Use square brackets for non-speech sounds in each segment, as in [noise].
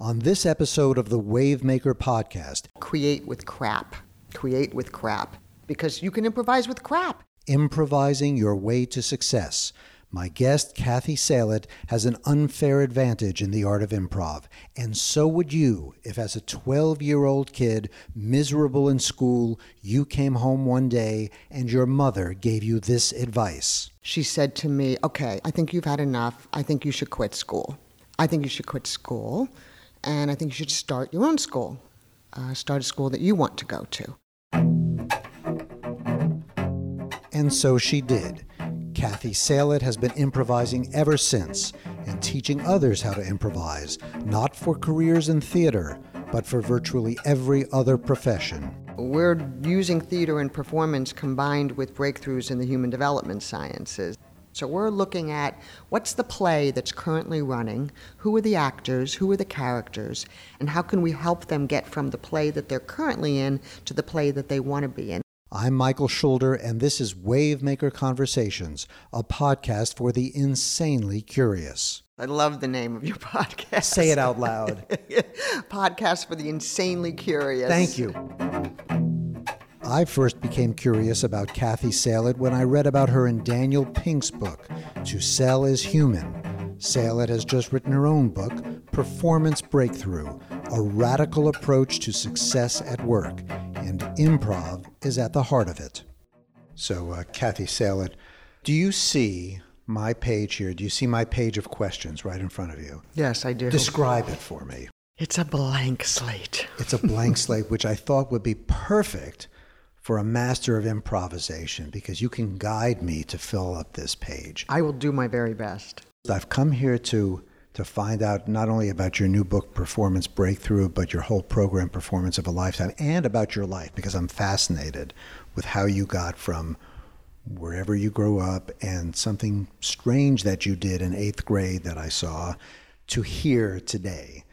On this episode of the Wavemaker podcast, create with crap. Create with crap. Because you can improvise with crap. Improvising Your Way to Success. My guest, Cathy Salit, has an unfair advantage in the art of improv, and so would you if, as a 12 year old kid, miserable in school, you came home one day and your mother gave you this advice. She said to me, Okay, I think you've had enough. I think you should quit school. I think you should quit school and I think you should start your own school. Uh, start a school that you want to go to. And so she did. Cathy Salit has been improvising ever since and teaching others how to improvise, not for careers in theater, but for virtually every other profession. We're using theater and performance combined with breakthroughs in the human development sciences. So we're looking at what's the play that's currently running, who are the actors, who are the characters, and how can we help them get from the play that they're currently in to the play that they want to be in. I'm Michael Schulder, and this is Wavemaker Conversations, a podcast for the insanely curious. I love the name of your [laughs] podcast. Say it out loud. [laughs] podcast for the insanely curious. Thank you. I first became curious about Cathy Salit when I read about her in Daniel Pink's book, To Sell is Human. Salit has just written her own book, Performance Breakthrough A Radical Approach to Success at Work, and improv is at the heart of it. So, uh, Cathy Salit, do you see my page here? Do you see my page of questions right in front of you? Yes, I do. Describe it for me. It's a blank slate. It's a blank [laughs] slate, which I thought would be perfect for a master of improvisation because you can guide me to fill up this page. I will do my very best. I've come here to to find out not only about your new book Performance Breakthrough but your whole program Performance of a Lifetime and about your life because I'm fascinated with how you got from wherever you grew up and something strange that you did in 8th grade that I saw to here today.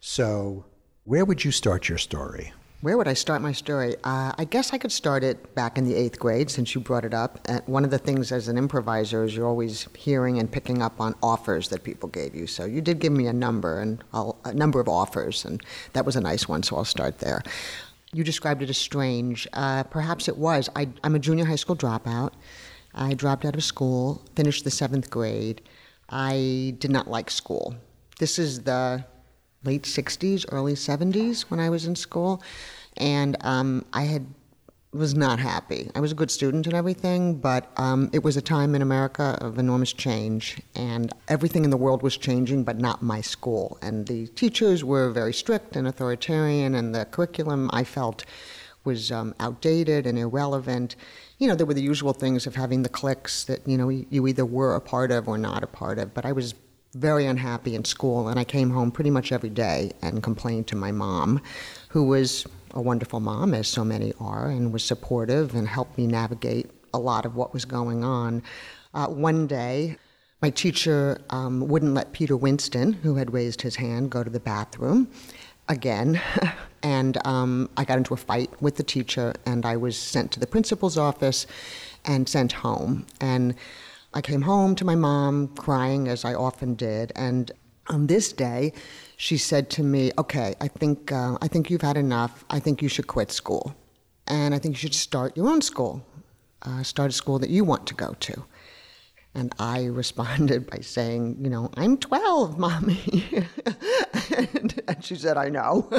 So, where would you start your story? Where would I start my story? Uh, I guess I could start it back in the eighth grade, since you brought it up. Uh, one of the things as an improviser is you're always hearing and picking up on offers that people gave you. So you did give me a number and I'll, a number of offers, and that was a nice one. So I'll start there. You described it as strange. Uh, perhaps it was. I, I'm a junior high school dropout. I dropped out of school, finished the seventh grade. I did not like school. This is the late 60s, early 70s when I was in school, and um, I had was not happy. I was a good student and everything, but um, it was a time in America of enormous change, and everything in the world was changing, but not my school. And the teachers were very strict and authoritarian, and the curriculum I felt was um, outdated and irrelevant. You know, there were the usual things of having the cliques that you know you either were a part of or not a part of. But I was very unhappy in school, and I came home pretty much every day and complained to my mom, who was a wonderful mom, as so many are, and was supportive and helped me navigate a lot of what was going on. Uh, one day, my teacher um, wouldn't let Peter Winston, who had raised his hand, go to the bathroom again. [laughs] and um, I got into a fight with the teacher, and I was sent to the principal's office and sent home. And I came home to my mom crying, as I often did, and on this day, she said to me, "Okay, I think uh, I think you've had enough. I think you should quit school, and I think you should start your own school. Uh, start a school that you want to go to." And I [laughs] responded by saying, You know, I'm 12, mommy. and, and, she said, I know.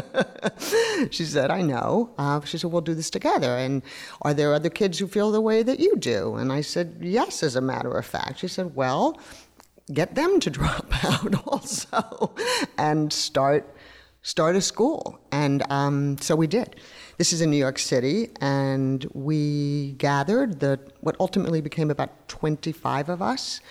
[laughs] she said, I know. Uh, she said, We'll do this together. And are there other kids who feel the way that you do? And I said, Yes, as a matter of fact. She said, Well, get them to [laughs] drop out also and start start a school. And um, so we did. This is in New York City, and we gathered the what ultimately became about 25 of us,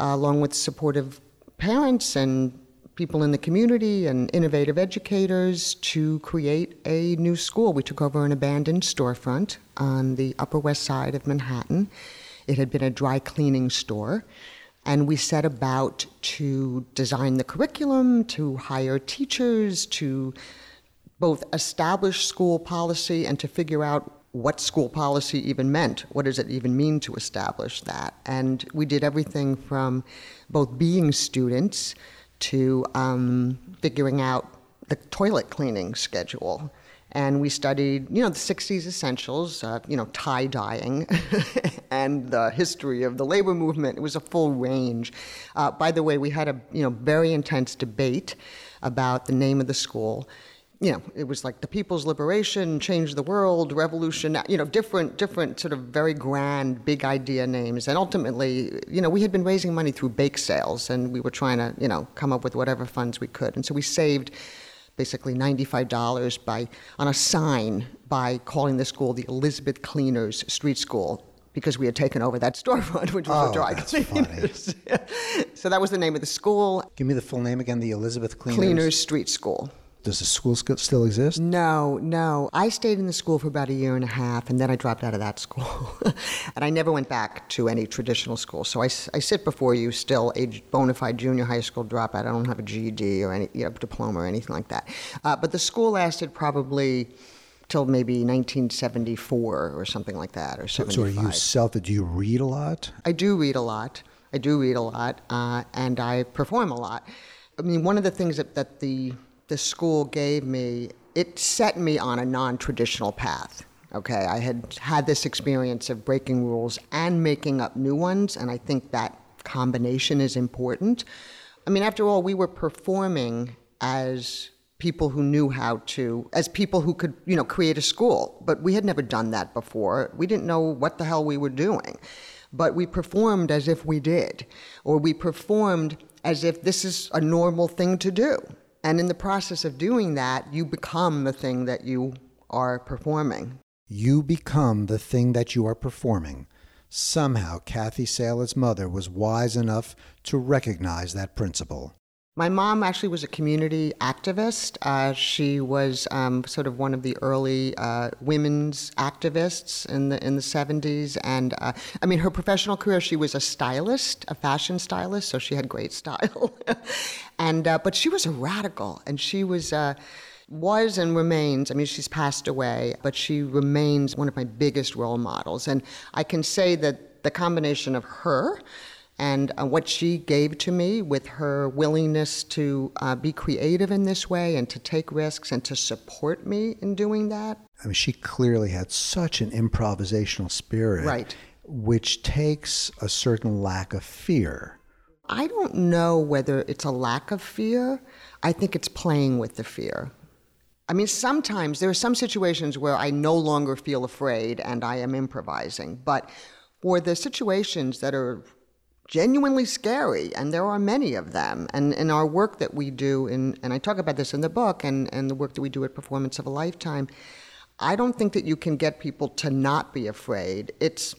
uh, along with supportive parents and people in the community and innovative educators to create a new school. We took over an abandoned storefront on the Upper West Side of Manhattan. It had been a dry cleaning store. And we set about to design the curriculum, to hire teachers, to both establish school policy and to figure out what school policy even meant. What does it even mean to establish that? And we did everything from both being students to um, figuring out the toilet cleaning schedule. And we studied, you know, the 60s essentials, uh, you know, tie dyeing, [laughs] and the history of the labor movement. It was a full range. Uh, by the way, we had a, you know, very intense debate about the name of the school you know, it was like the People's Liberation, Change the World, Revolution, you know, different, different sort of very grand, big idea names. And ultimately, you know, we had been raising money through bake sales and we were trying to, you know, come up with whatever funds we could. And so we saved basically $95 by, on a sign by calling the school the Elizabeth Cleaners Street School because we had taken over that [laughs] storefront, which was oh, a dry that's cleaners. [laughs] so that was the name of the school. Give me the full name again the Elizabeth Cleaners. Cleaners Street School. Does the school still exist? No, no. I stayed in the school for about a year and a half, and then I dropped out of that school. [laughs] and I never went back to any traditional school. So I, I sit before you still a bona fide junior high school dropout. I don't have a GED or any you know, diploma or anything like that. Uh, but the school lasted probably till maybe 1974 or something like that, or 75. So, so are you self? Do you read a lot? I do read a lot. I do read a lot, uh, and I perform a lot. I mean, one of the things that, that the the school gave me, it set me on a non traditional path. Okay, I had had this experience of breaking rules and making up new ones, and I think that combination is important. I mean, after all, we were performing as people who knew how to, as people who could, you know, create a school, but we had never done that before. We didn't know what the hell we were doing, but we performed as if we did, or we performed as if this is a normal thing to do. And in the process of doing that, you become the thing that you are performing. You become the thing that you are performing. Somehow, Cathy Salit's mother was wise enough to recognize that principle. My mom actually was a community activist. Uh, she was um, sort of one of the early uh, women's activists in the in the 70s, and uh, I mean, her professional career, she was a stylist, a fashion stylist, so she had great [laughs] style. and uh, but she was a radical, and she was uh, was and remains, I mean, she's passed away, but she remains one of my biggest role models. And I can say that the combination of her and uh, what she gave to me with her willingness to uh, be creative in this way and to take risks and to support me in doing that. I mean, she clearly had such an improvisational spirit. Right. Which takes a certain lack of fear. I don't know whether it's a lack of fear. I think it's playing with the fear. I mean, sometimes there are some situations where I no longer feel afraid and I am improvising. But for the situations that are genuinely scary, and there are many of them. And in our work that we do, in, and I talk about this in the book, and, and the work that we do at Performance of a Lifetime, I don't think that you can get people to not be afraid. It's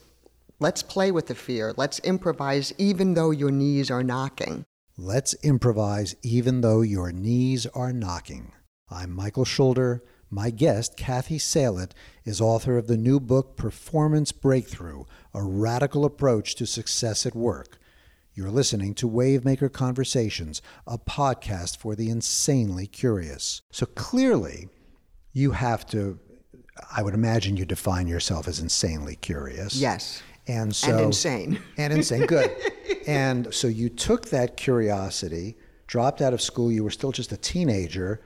let's play with the fear, let's improvise even though your knees are knocking. Let's improvise even though your knees are knocking. I'm Michael Schulder. My guest, Cathy Salit, is author of the new book Performance Breakthrough A Radical Approach to Success at Work. You're listening to Wavemaker Conversations, a podcast for the insanely curious. So clearly, you have to, I would imagine you define yourself as insanely curious. Yes. And so and insane. And insane, good. [laughs] and so you took that curiosity, dropped out of school, you were still just a teenager.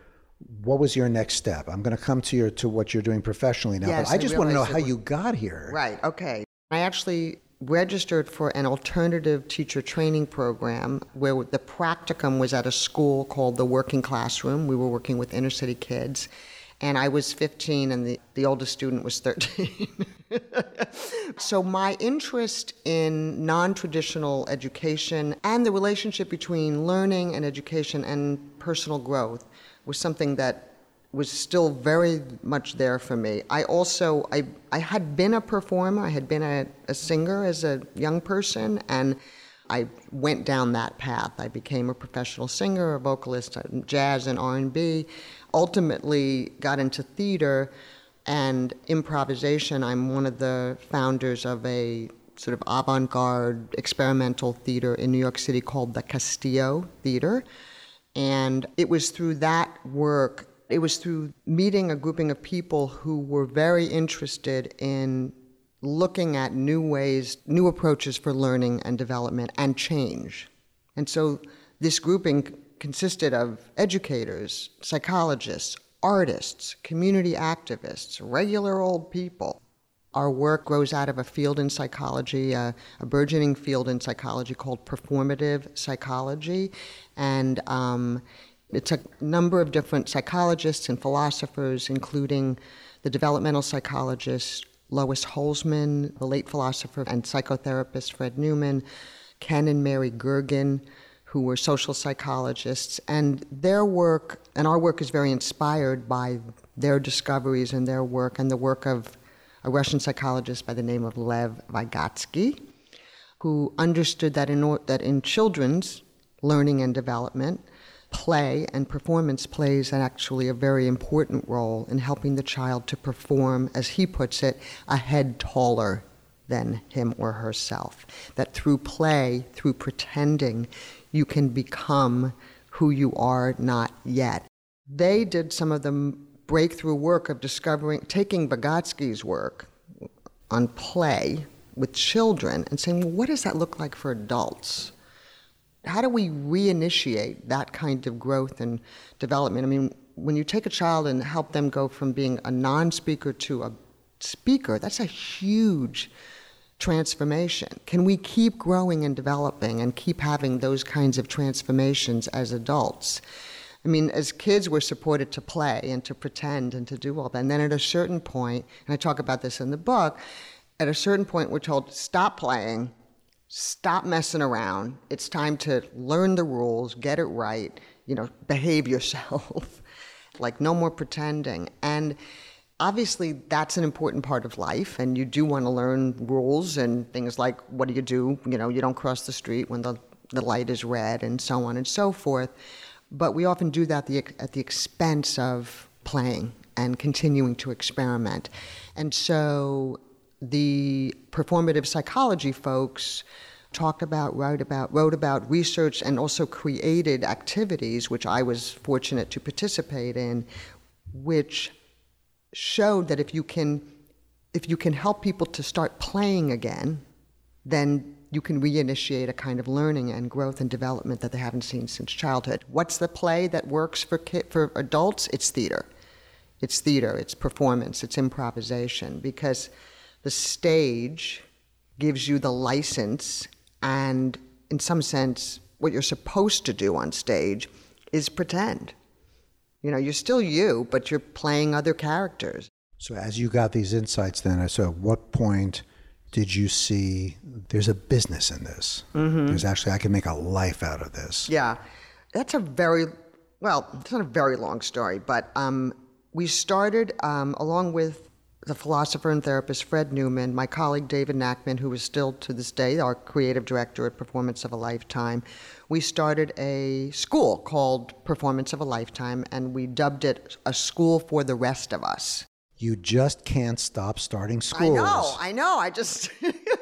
What was your next step? I'm going to come to your to what you're doing professionally now, yes, but I just I want to know how you got here. Right, okay. I actually registered for an alternative teacher training program where the practicum was at a school called the Working Classroom. We were working with inner city kids. And I was 15 and the, the oldest student was 13. [laughs] so my interest in non traditional education and the relationship between learning and education and personal growth was something that was still very much there for me. I also I I had been a performer. I had been a, a singer as a young person, and I went down that path. I became a professional singer, a vocalist, uh, jazz and R and B. Ultimately, got into theater and improvisation. I'm one of the founders of a sort of avant-garde experimental theater in New York City called the Castillo Theater. And it was through that work it was through meeting a grouping of people who were very interested in looking at new ways, new approaches for learning and development and change. And so this grouping consisted of educators, psychologists, artists, community activists, regular old people. Our work grows out of a field in psychology, uh, a burgeoning field in psychology called performative psychology. And um, it's a number of different psychologists and philosophers, including the developmental psychologist Lois Holzman, the late philosopher and psychotherapist Fred Newman, Ken and Mary Gergen, who were social psychologists, and their work and our work is very inspired by their discoveries and their work and the work of a Russian psychologist by the name of Lev Vygotsky, who understood that in, that in children's learning and development, play and performance plays actually a very important role in helping the child to perform, as he puts it, a head taller than him or herself. That through play, through pretending, you can become who you are not yet. They did some of the breakthrough work of discovering, taking Vygotsky's work on play with children and saying, well, what does that look like for adults? how do we reinitiate that kind of growth and development? I mean, when you take a child and help them go from being a non speaker to a speaker, that's a huge transformation. Can we keep growing and developing and keep having those kinds of transformations as adults? I mean, as kids, we're supported to play and to pretend and to do all that. And then at a certain point, and I talk about this in the book, at a certain point, we're told, stop playing stop messing around. It's time to learn the rules, get it right, you know, behave yourself. [laughs] like, no more pretending. And obviously, that's an important part of life, and you do want to learn rules and things like what do you do? You know, you don't cross the street when the, the light is red, and so on and so forth. But we often do that the, at the expense of playing and continuing to experiment. And so the performative psychology folks talked about, wrote about, wrote about, researched, and also created activities, which I was fortunate to participate in, which showed that if you can, if you can help people to start playing again, then you can reinitiate a kind of learning and growth and development that they haven't seen since childhood. What's the play that works for for adults? It's theater. It's theater. It's performance. It's improvisation because the stage gives you the license and in some sense what you're supposed to do on stage is pretend you know you're still you but you're playing other characters so as you got these insights then so at what point did you see there's a business in this mm-hmm. there's actually i can make a life out of this yeah that's a very well it's not a very long story but um, we started um, along with the philosopher and therapist Fred Newman, my colleague David Nackman, who is still to this day our creative director at Performance of a Lifetime, we started a school called Performance of a Lifetime, and we dubbed it a school for the rest of us. You just can't stop starting schools. I know, I know. I just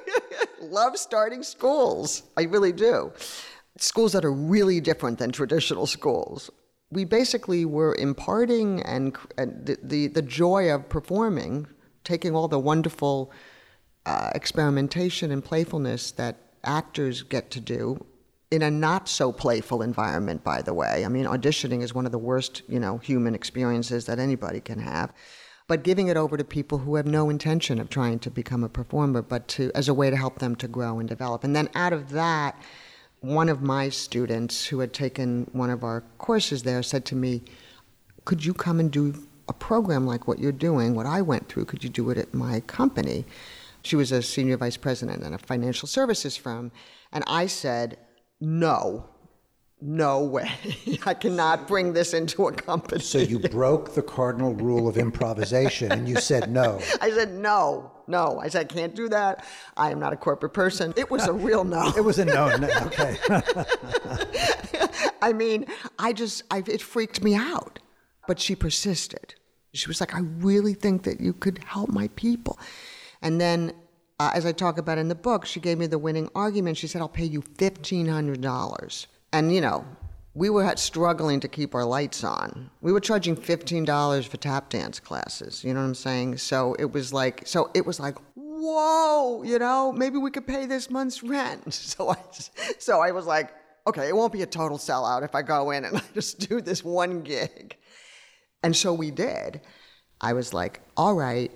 [laughs] love starting schools. I really do. Schools that are really different than traditional schools we basically were imparting and, and the, the, the, joy of performing, taking all the wonderful uh, experimentation and playfulness that actors get to do in a not so playful environment by the way i mean auditioning is one of the worst you know human experiences that anybody can have but giving it over to people who have no intention of trying to become a performer but to as a way to help them to grow and develop and then out of that one of my students who had taken one of our courses there said to me, Could you come and do a program like what you're doing, what I went through? Could you do it at my company? She was a senior vice president in a financial services firm. And I said, No, no way. [laughs] I cannot bring this into a company. So you broke the cardinal rule of improvisation and you said no. [laughs] I said no no. I said, I can't do that. I am not a corporate person. It was a real no. [laughs] it was a no. no okay. I mean, I just, I, it freaked me out. But she persisted. She was like, I really think that you could help my people. And then, uh, as I talk about in the book, she gave me the winning argument. She said, I'll pay you $1,500. And, you know, we were struggling to keep our lights on. We were charging $15 for tap dance classes, you know what I'm saying? So it was like so it was like, "Whoa, you know, maybe we could pay this month's rent." [laughs] So I so I was like, okay, it won't be a total sellout if I go in and [laughs] I just do this one gig. And so we did. I was like, all right,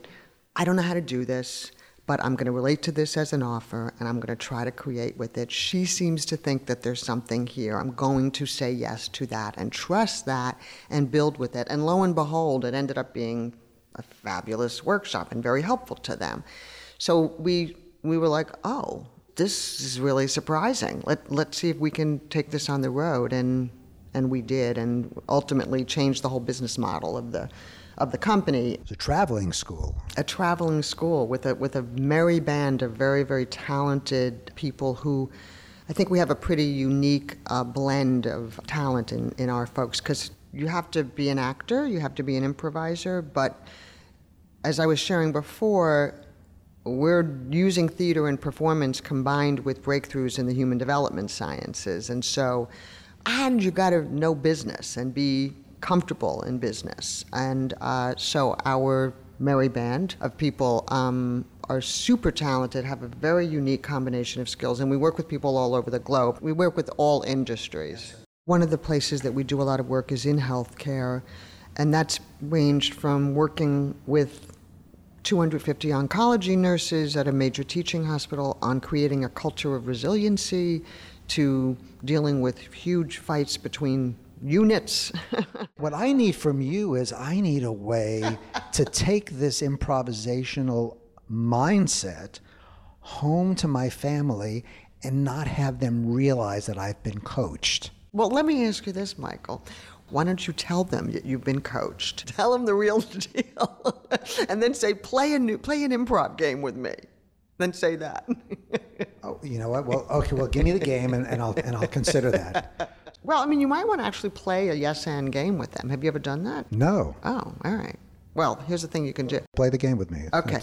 I don't know how to do this, but I'm going to relate to this as an offer and I'm going to try to create with it. She seems to think that there's something here. I'm going to say yes to that and trust that and build with it. And lo and behold, it ended up being a fabulous workshop and very helpful to them. So we we were like, oh, this is really surprising. Let let's see if we can take this on the road and and we did and ultimately changed the whole business model of the of the company. It's a traveling school. A traveling school with a with a merry band of very very talented people who I think we have a pretty unique uh, blend of talent in, in our folks because you have to be an actor, you have to be an improviser, but as I was sharing before, we're using theater and performance combined with breakthroughs in the human development sciences. And so, and you've got to know business and be comfortable in business. And uh, so, our merry band of people um, are super talented, have a very unique combination of skills, and we work with people all over the globe. We work with all industries. One of the places that we do a lot of work is in healthcare, and that's ranged from working with 250 oncology nurses at a major teaching hospital on creating a culture of resiliency to dealing with huge fights between units. [laughs] what I need from you is I need a way to take this improvisational mindset home to my family and not have them realize that I've been coached. Well, let me ask you this, Michael. Why don't you tell them that you've been coached? [laughs] Tell them the real [laughs] deal, and then say, "Play a new, play an improv game with me." Then say that. oh, you know what? Well, okay. Well, give me the game, and, and I'll and I'll consider that. Well, I mean, you might want to actually play a yes and game with them. Have you ever done that? No. Oh, all right. Well, here's the thing you can do. Play the game with me. Okay.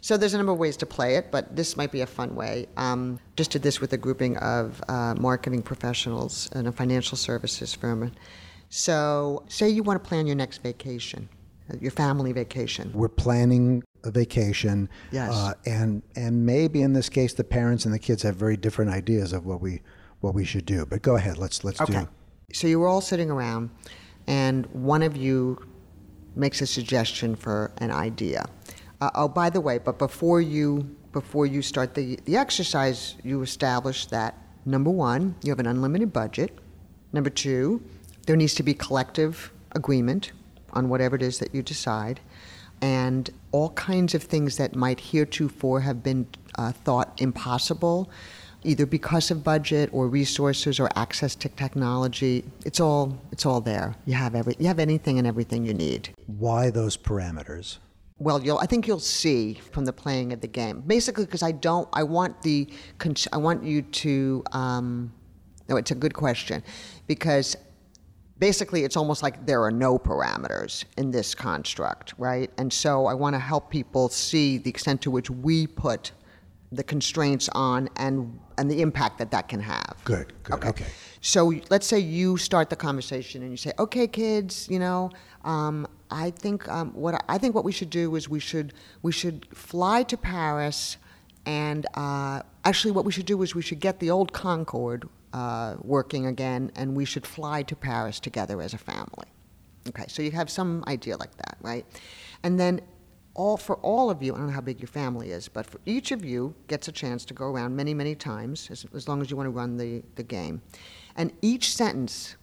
So there's a number of ways to play it, but this might be a fun way. Um, just did this with a grouping of uh, marketing professionals and a financial services firm. So, say you want to plan your next vacation, uh, your family vacation. We're planning a vacation. Yes. Uh, and and maybe in this case, the parents and the kids have very different ideas of what we what we should do. But go ahead. Let's let's okay. do. So you were all sitting around, and one of you makes a suggestion for an idea. Uh, oh, by the way, but before you before you start the the exercise, you establish that number one, you have an unlimited budget. Number two, there needs to be collective agreement on whatever it is that you decide, and all kinds of things that might heretofore have been uh, thought impossible, either because of budget or resources or access to technology. It's all it's all there. You have every you have anything and everything you need. Why those parameters? Well, you'll, I think you'll see from the playing of the game. Basically, because I don't, I want the, I want you to. Um, no, it's a good question, because basically it's almost like there are no parameters in this construct, right? And so I want to help people see the extent to which we put the constraints on and and the impact that that can have. Good. Good. Okay. okay. So let's say you start the conversation and you say, "Okay, kids, you know, um, I think um, what I think what we should do is we should we should fly to Paris." And uh, actually, what we should do is we should get the old Concorde, uh, working again, and we should fly to Paris together as a family. Okay, so you have some idea like that, right? And then all for all of you, I don't know how big your family is, but for each of you gets a chance to go around many, many times, as, as long as you want to run the, the game. And each sentence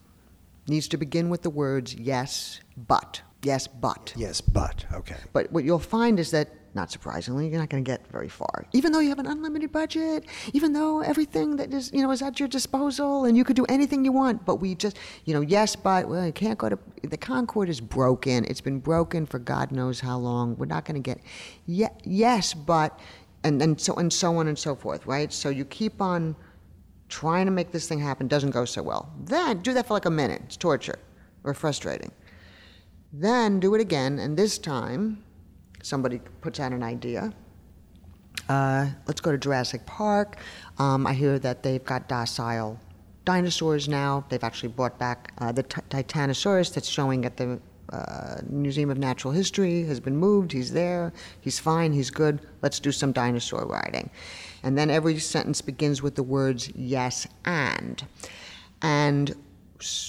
needs to begin with the words yes, but. Yes, but. Yes, but. Okay. But what you'll find is that not surprisingly, you're not going to get very far. Even though you have an unlimited budget, even though everything that is, you know, is at your disposal and you could do anything you want, but we just, you know, yes, but well, you can't go to the Concorde is broken. It's been broken for God knows how long. We're not going to get, yeah, yes, but, and and so and so on and so forth, right? So you keep on trying to make this thing happen. Doesn't go so well. Then do that for like a minute. It's torture or frustrating. Then do it again, and this time somebody puts out an idea. Uh, let's go to Jurassic Park. Um, I hear that they've got docile dinosaurs now. They've actually brought back uh, the t- Titanosaurus that's showing at the uh, Museum of Natural History has been moved. He's there. He's fine. He's good. Let's do some dinosaur riding. And then every sentence begins with the words yes and. and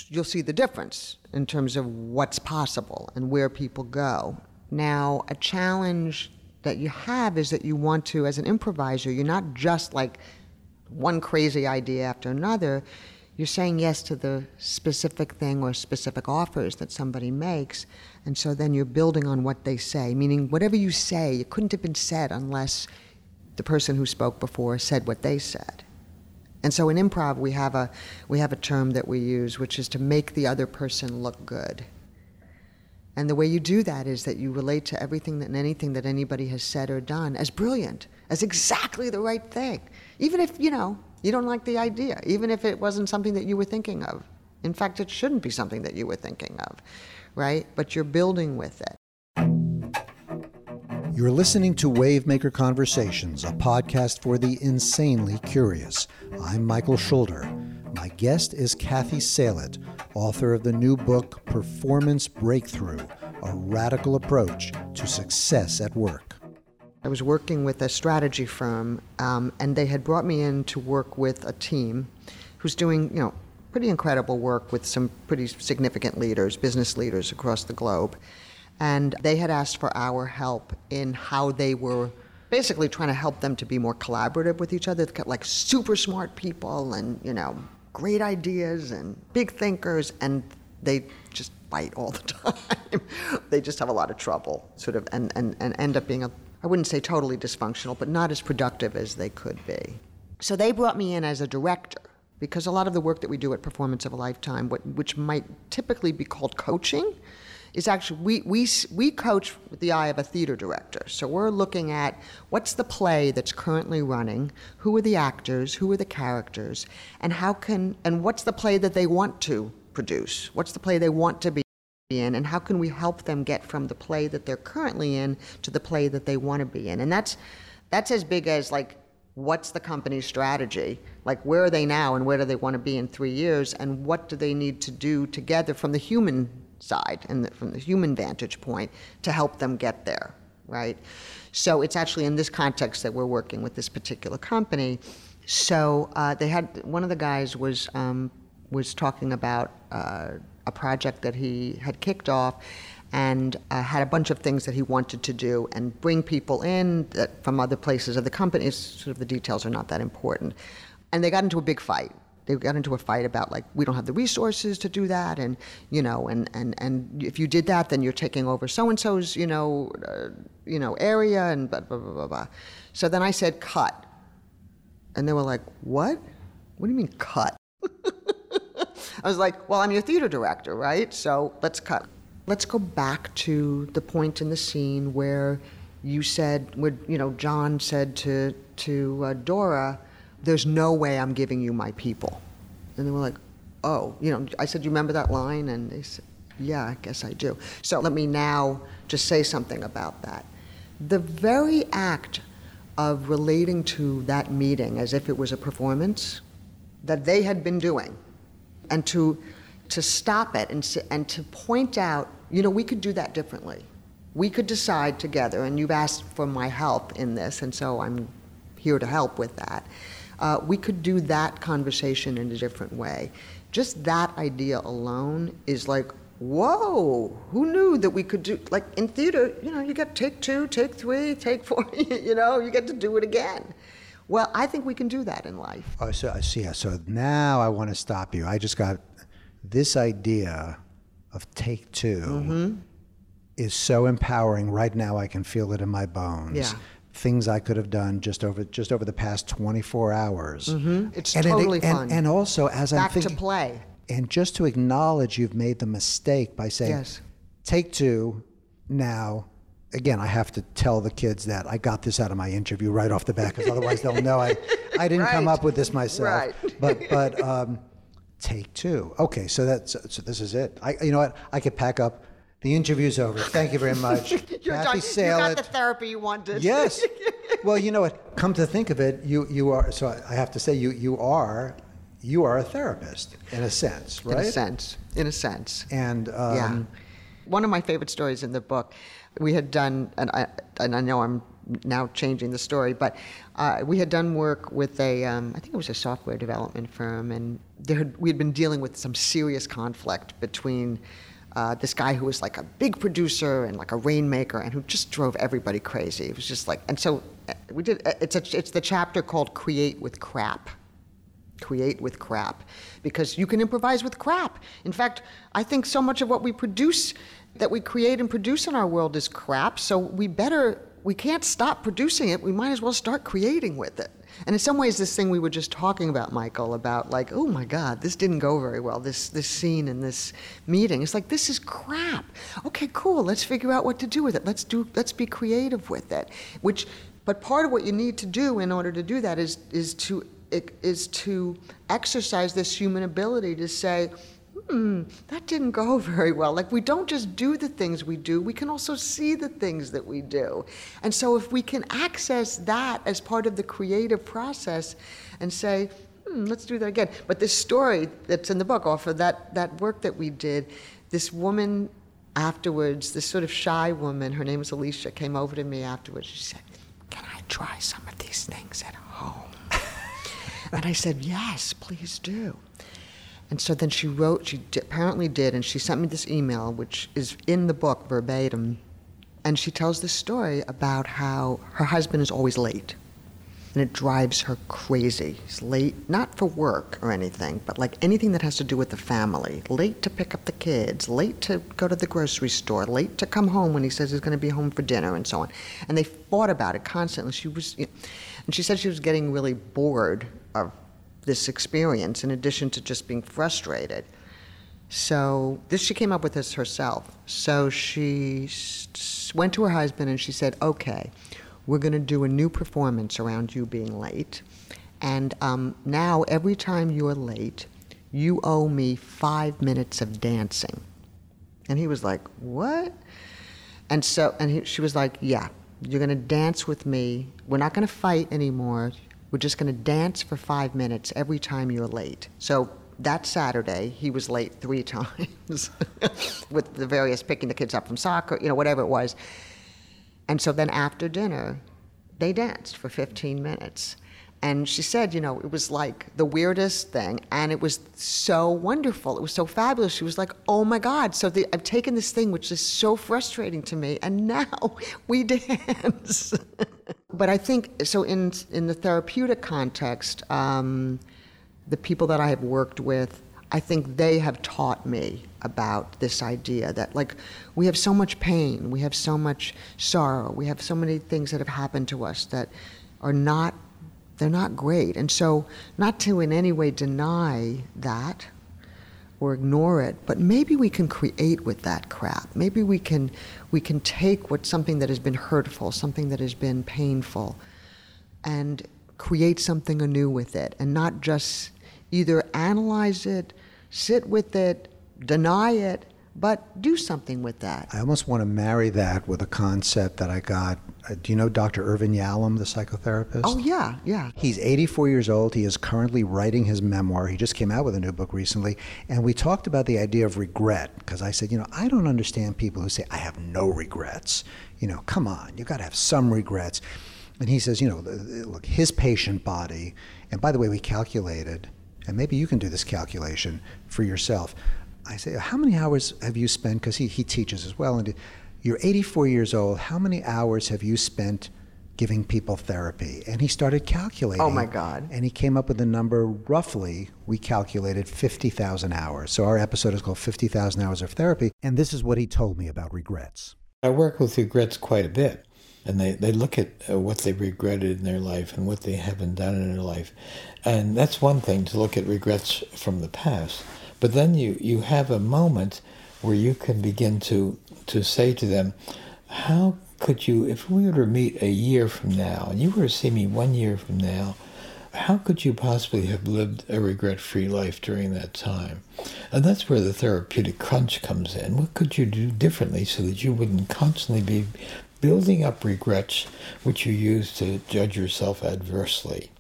you'll see the difference in terms of what's possible and where people go. Now, a challenge that you have is that you want to, as an improviser, you're not just like one crazy idea after another. You're saying yes to the specific thing or specific offers that somebody makes. And so then you're building on what they say, meaning whatever you say, it couldn't have been said unless the person who spoke before said what they said. And so in improv, we have a we have a term that we use, which is to make the other person look good. And the way you do that is that you relate to everything and anything that anybody has said or done as brilliant, as exactly the right thing, even if you know you don't like the idea, even if it wasn't something that you were thinking of. In fact, it shouldn't be something that you were thinking of, right? But you're building with it. You're listening to Wavemaker Conversations, a podcast for the insanely curious. I'm Michael Schulder. My guest is Cathy Salit, author of the new book Performance Breakthrough A Radical Approach to Success at Work. I was working with a strategy firm, um, and they had brought me in to work with a team who's doing, you know, pretty incredible work with some pretty significant leaders, business leaders across the globe. And they had asked for our help in how they were basically trying to help them to be more collaborative with each other, like super smart people and, you know, great ideas and big thinkers, and they just fight all the [laughs] time. they just have a lot of trouble, sort of, and, and, and end up being I wouldn't say totally dysfunctional, but not as productive as they could be. So they brought me in as a director because a lot of the work that we do at Performance of a Lifetime, what, which might typically be called coaching, is actually we, we, we coach with the eye of a theater director. So we're looking at what's the play that's currently running, who are the actors, who are the characters, and how can and what's the play that they want to produce? What's the play they want to be in and how can we help them get from the play that they're currently in to the play that they want to be in? And that's that's as big as like what's the company's strategy? Like, where are they now and where do they want to be in three years? And what do they need to do together from the human side and the, from the human vantage point to help them get there, right? So it's actually in this context that we're working with this particular company. So uh, they had one of the guys was um, was talking about uh, a project that he had kicked off and uh, had a bunch of things that he wanted to do and bring people in that, from other places of the company. Sort of the details are not that important. And they got into a big fight they got into a fight about like we don't have the resources to do that and you know and and and if you did that then you're taking over so and so's you know uh, you know area and blah, blah blah blah blah. So then i said cut. And they were like what? What do you mean cut? [laughs] I was like well i'm your theater director right? So let's cut. Let's go back to the point in the scene where you said where you know john said to to uh, dora there's no way I'm giving you my people. And they were like, oh, you know, I said, you remember that line? And they said, yeah, I guess I do. So let me now just say something about that. The very act of relating to that meeting as if it was a performance that they had been doing and to, to stop it and, and to point out, you know, we could do that differently. We could decide together, and you've asked for my help in this, and so I'm here to help with that uh, we could do that conversation in a different way. Just that idea alone is like, whoa, who knew that we could do, like in theater, you know, you get take two, take three, take four, [laughs] you know, you get to do it again. Well, I think we can do that in life. Oh, so I see. So now I want to stop you. I just got this idea of take 2 mm-hmm. is so empowering. Right now, I can feel it in my bones. Yeah things I could have done just over just over the past 24 hours. Mm-hmm. It's and totally it, fun. And, and, also, as Back I'm thinking, to play, and just to acknowledge you've made the mistake by saying, yes. "Take two now." Again, I have to tell the kids that I got this out of my interview right off the bat, because otherwise they'll know I, [laughs] I didn't right. come up with this myself. Right. But but um, take two. Okay, so that's so this is it. I you know what? I could pack up the interview's over. Thank you very much. [laughs] You're Kathy done. You got the therapy you wanted. Yes. [laughs] well, you know what? Come to think of it, you you are. So I have to say, you you are you are a therapist in a sense, right? In a sense. In a sense. And um, yeah. One of my favorite stories in the book, we had done, and I and I know I'm now changing the story, but uh, we had done work with a, um, I think it was a software development firm, and there had, we had been dealing with some serious conflict between uh, this guy who was like a big producer and like a rainmaker and who just drove everybody crazy. It was just like, and so uh, we did. Uh, it's a, it's the chapter called "Create with Crap." Create with crap, because you can improvise with crap. In fact, I think so much of what we produce, that we create and produce in our world, is crap. So we better, we can't stop producing it. We might as well start creating with it. And in some ways, this thing we were just talking about, Michael, about like, oh my God, this didn't go very well. This this scene in this meeting, it's like this is crap. Okay, cool. Let's figure out what to do with it. Let's do. Let's be creative with it. Which, but part of what you need to do in order to do that is is to is to exercise this human ability to say, hmm, that didn't go [laughs] very well. Like, we don't just do the things we do, we can also see the things that we do. And so, if we can access that as part of the creative process and say, hmm, let's do that again. But this story that's in the book, off of that, that work that we did, this woman afterwards, this sort of shy woman, her name was Alicia, came over to me afterwards. She said, Can I try some of these things at home? [laughs] and I said, Yes, please do. And so then she wrote, she apparently did, and she sent me this email, which is in the book verbatim. And she tells this story about how her husband is always late. And it drives her crazy. He's late, not for work or anything, but like anything that has to do with the family. Late to pick up the kids, late to go to the grocery store, late to come home when he says he's going to be home for dinner, and so on. And they fought about it constantly. She was, you know, and she said she was getting really bored of this experience in addition to just being frustrated. So this she came up with this herself. So she went to her husband and she said, "Okay, we're going to do a new performance around you being late, and um, now every time you're late, you owe me five minutes of dancing." And he was like, "What?" And so, and he, she was like, "Yeah, you're going to dance with me. We're not going to fight anymore. We're just going to dance for five minutes every time you're late. So that Saturday, he was late three [laughs] times with the various picking the kids up from soccer, you know, whatever it was. And so then after dinner, they danced for 15 minutes. And she said, you know, it was like the weirdest thing, and it was so wonderful. It was so fabulous. She was like, oh my God. So the, I've taken this thing, which is so frustrating to me, and [laughs] now we dance. [laughs] but I think, so in, in the therapeutic context, um, the people that I have worked with, I think they have taught me about this idea that, like, we have so much pain, we have so much sorrow, we have so many things that have happened to us that are not they're not great. And so, not to in any way deny that or ignore it, but maybe we can create with that crap. Maybe we can we can take what something that has been hurtful, something that has been painful, and create something anew with it, and not just either analyze it, sit with it, deny it, but do something with that. I almost want to marry that with a concept that I got. Uh, do you know Dr. Irvin Yalom, the psychotherapist? Oh, yeah, yeah. He's 84 years old. He is currently writing his memoir. He just came out with a new book recently. And we talked about the idea of regret because I said, you know, I don't understand people who say, I have no regrets. You know, come on, you got to have some regrets. And he says, you know, look, his patient body, and by the way, we calculated, and maybe you can do this calculation for yourself I say, how many hours have you spent? Because he, he teaches as well. And you're 84 years old. How many hours have you spent giving people therapy? And he started calculating. Oh my God. And he came up with a number roughly, we calculated 50,000 hours. So our episode is called 50,000 Hours of Therapy. And this is what he told me about regrets. I work with regrets quite a bit. And they, they look at uh, what they regretted in their life and what they haven't done in their life. And that's one thing to look at regrets from the past. But then you, you have a moment where you can begin to, to say to them, how could you, if we were to meet a year from now, and you were to see me one year from now, how could you possibly have lived a regret free life during that time? And that's where the therapeutic crunch comes in. What could you do differently so that you wouldn't constantly be building up regrets which you use to judge yourself adversely?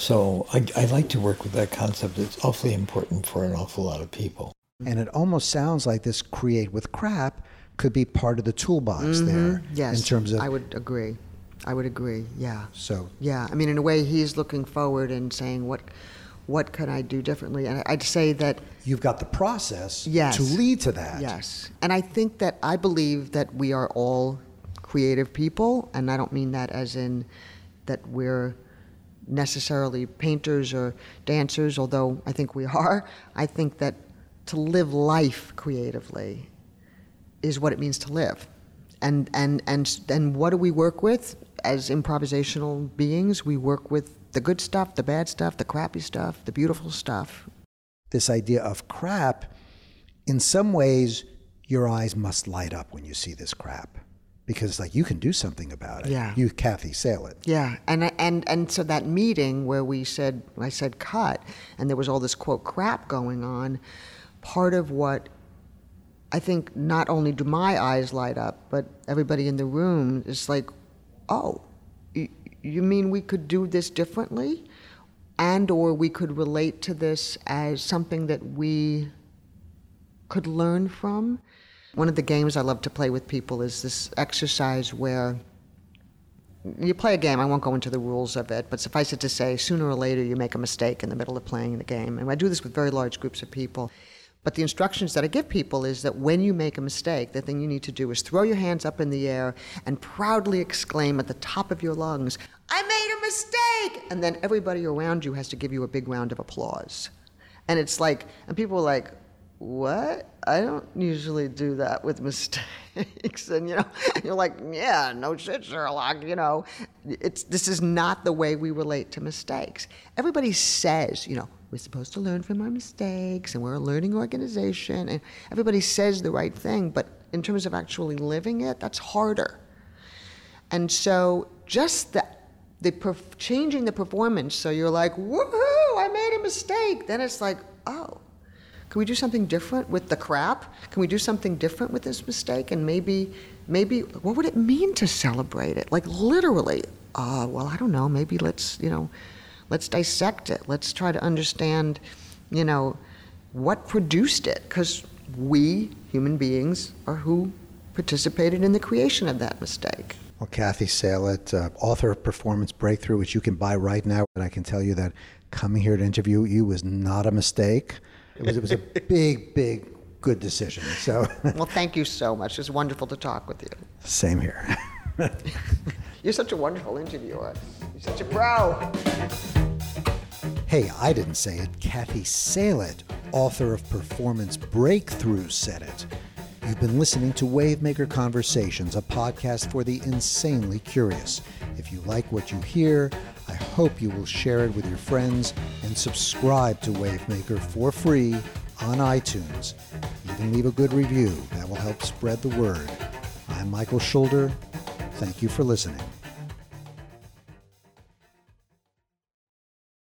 So I, I like to work with that concept. It's awfully important for an awful lot of people. And it almost sounds like this create with crap could be part of the toolbox mm-hmm. there. Yes. In terms of I would agree. I would agree. Yeah. So Yeah. I mean in a way he's looking forward and saying what what can I do differently? And I'd say that You've got the process Yes. to lead to that. Yes. And I think that I believe that we are all creative people, and I don't mean that as in that we're necessarily painters or dancers, although I think we [laughs] are. I think that to live life creatively is what it means to live. And and and and what do we work with as improvisational beings? We work with the good stuff, the bad stuff, the crappy stuff, the beautiful stuff. This idea of crap, in some ways, your eyes must light up when you see this crap. Because like you can do something about it. Yeah. You Cathy Salit. Yeah, and and and so that meeting where we said I said cut, and there was all this quote crap going on. Part of what I think not only do my eyes light up, but everybody in the room is like, oh, you mean we could do this differently, and or we could relate to this as something that we could learn from. One of the games I love to play with people is this exercise where you play a game. I won't go into the rules of it, but suffice it to say, sooner or later you make a mistake in the middle of playing the game. And I do this with very large groups of people. But the instructions that I give people is that when you make a mistake, the thing you need to do is throw your hands up in the air and proudly exclaim at the top of your lungs, I made a mistake! And then everybody around you has to give you a big round of applause. And it's like, and people are like, what? I don't usually do that with [laughs] mistakes. And, you know, you're like, yeah, no shit, Sherlock, you know. It's, this is not the way we relate to mistakes. Everybody says, you know, we're supposed to learn from our mistakes and we're a learning organization. And everybody says the right thing, but in terms of actually living it, that's harder. And so just the, the perf- changing the performance, so you're like, woohoo, I made a mistake. Then it's like, oh, can we do something different with the crap? Can we do something different with this mistake? And maybe, maybe, what would it mean to celebrate it? Like literally, uh, well, I don't know, maybe let's, you know, let's dissect it. Let's try to understand, you know, what produced it. Because we, human beings, are who participated in the creation of that mistake. Well, Cathy Salit, uh, author of Performance Breakthrough, which you can buy right now. And I can tell you that coming here to interview you was not a mistake. It was, it was a big, big, good decision. So, [laughs] Well, thank you so much. It's wonderful to talk with you. same here. [laughs] You're such a wonderful interviewer. You're such a pro. Hey, I didn't say it. Cathy Salit, author of Performance Breakthrough, said it. You've been listening to Wavemaker Conversations, a podcast for the insanely curious. If you like what you hear, I hope you will share it with your friends and subscribe to Wavemaker for free on iTunes. Even leave a good review. That will help spread the word. I'm Michael Schulder. Thank you for listening.